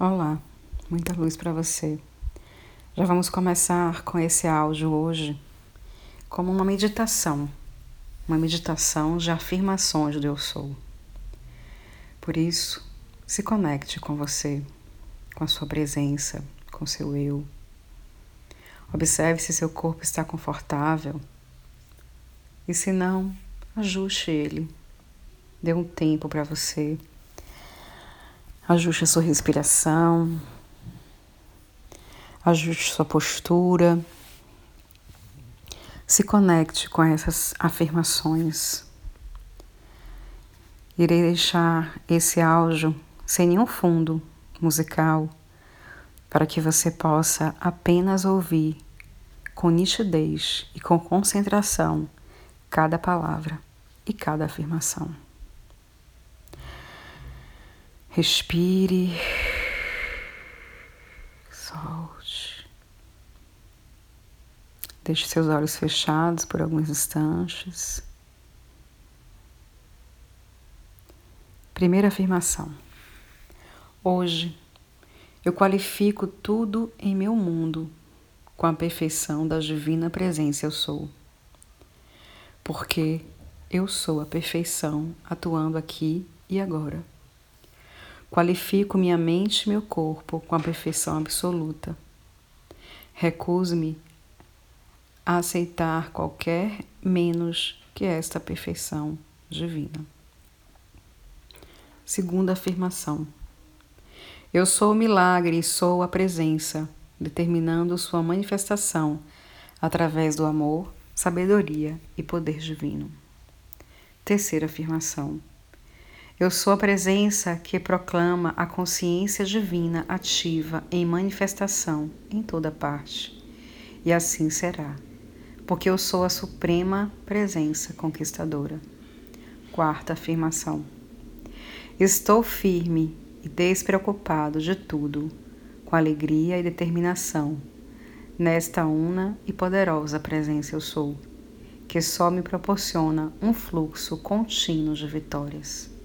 Olá, muita luz para você. Já vamos começar com esse áudio hoje como uma meditação, uma meditação de afirmações do Eu Sou. Por isso, se conecte com você, com a sua presença, com seu eu. Observe se seu corpo está confortável e, se não, ajuste ele. Dê um tempo para você Ajuste a sua respiração, ajuste sua postura, se conecte com essas afirmações. Irei deixar esse áudio sem nenhum fundo musical para que você possa apenas ouvir com nitidez e com concentração cada palavra e cada afirmação. Respire. Solte. Deixe seus olhos fechados por alguns instantes. Primeira afirmação. Hoje eu qualifico tudo em meu mundo com a perfeição da divina presença eu sou. Porque eu sou a perfeição atuando aqui e agora. Qualifico minha mente e meu corpo com a perfeição absoluta. Recuso-me a aceitar qualquer menos que esta perfeição divina. Segunda afirmação. Eu sou o milagre e sou a presença, determinando sua manifestação através do amor, sabedoria e poder divino. Terceira afirmação. Eu sou a presença que proclama a consciência divina ativa em manifestação em toda parte. E assim será, porque eu sou a suprema presença conquistadora. Quarta afirmação. Estou firme e despreocupado de tudo, com alegria e determinação, nesta una e poderosa presença eu sou, que só me proporciona um fluxo contínuo de vitórias.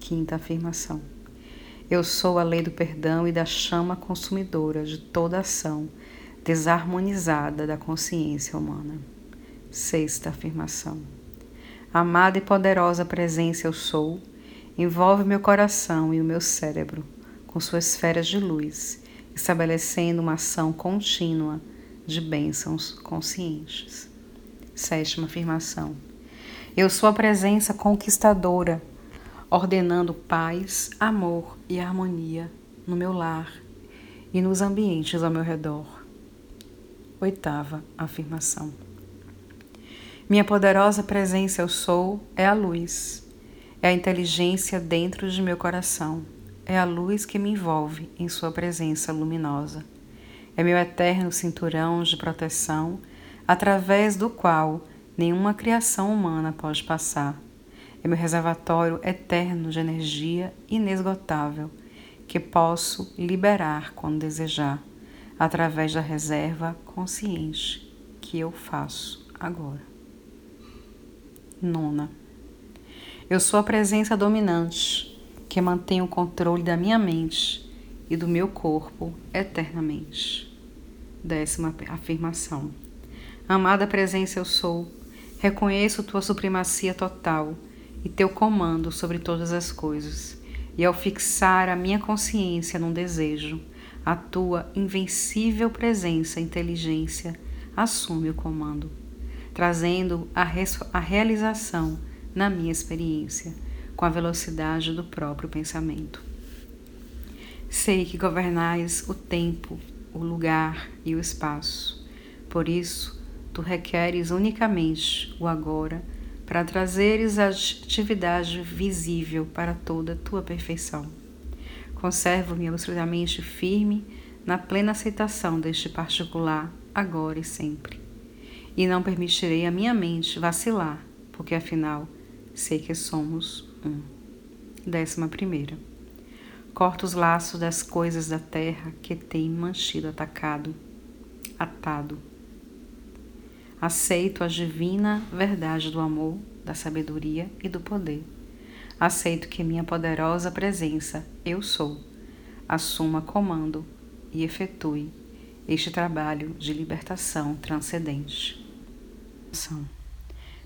Quinta afirmação. Eu sou a lei do perdão e da chama consumidora de toda ação desarmonizada da consciência humana. Sexta afirmação. Amada e poderosa presença eu sou, envolve meu coração e o meu cérebro com suas esferas de luz, estabelecendo uma ação contínua de bênçãos conscientes. Sétima afirmação. Eu sou a presença conquistadora ordenando paz, amor e harmonia no meu lar e nos ambientes ao meu redor. Oitava afirmação. Minha poderosa presença eu sou é a luz, é a inteligência dentro de meu coração, é a luz que me envolve em Sua presença luminosa. É meu eterno cinturão de proteção, através do qual nenhuma criação humana pode passar é meu reservatório eterno de energia inesgotável que posso liberar quando desejar, através da reserva consciente que eu faço agora. Nona. Eu sou a presença dominante que mantém o controle da minha mente e do meu corpo eternamente. Décima afirmação. Amada presença eu sou, reconheço tua supremacia total e teu comando sobre todas as coisas. E ao fixar a minha consciência num desejo, a tua invencível presença inteligência assume o comando, trazendo a, a realização na minha experiência, com a velocidade do próprio pensamento. Sei que governais o tempo, o lugar e o espaço. Por isso, tu requeres unicamente o agora para trazeres a atividade visível para toda a tua perfeição. Conservo-me absolutamente firme na plena aceitação deste particular, agora e sempre. E não permitirei a minha mente vacilar, porque afinal sei que somos um. Décima primeira. Corto os laços das coisas da terra que têm mantido atacado, atado Aceito a divina verdade do amor, da sabedoria e do poder. Aceito que minha poderosa presença, eu sou, assuma comando e efetue este trabalho de libertação transcendente.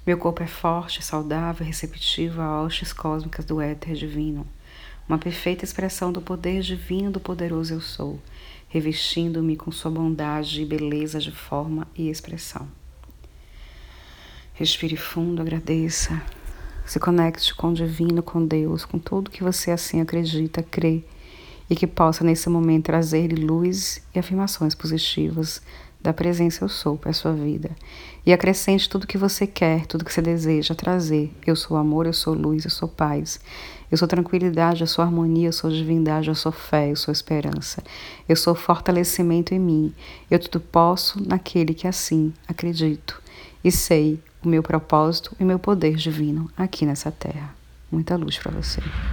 Meu corpo é forte, saudável, receptivo a hostes cósmicas do éter divino, uma perfeita expressão do poder divino do poderoso eu sou, revestindo-me com sua bondade e beleza de forma e expressão. Respire fundo, agradeça. Se conecte com o divino, com Deus, com tudo que você assim acredita, crê e que possa nesse momento trazer luz e afirmações positivas da presença eu sou para a sua vida. E acrescente tudo que você quer, tudo que você deseja trazer. Eu sou amor, eu sou luz, eu sou paz. Eu sou tranquilidade, eu sou harmonia, eu sou divindade, eu sou fé, eu sou esperança. Eu sou fortalecimento em mim. Eu tudo posso naquele que assim acredito. E sei o meu propósito e meu poder divino aqui nessa terra. Muita luz para você.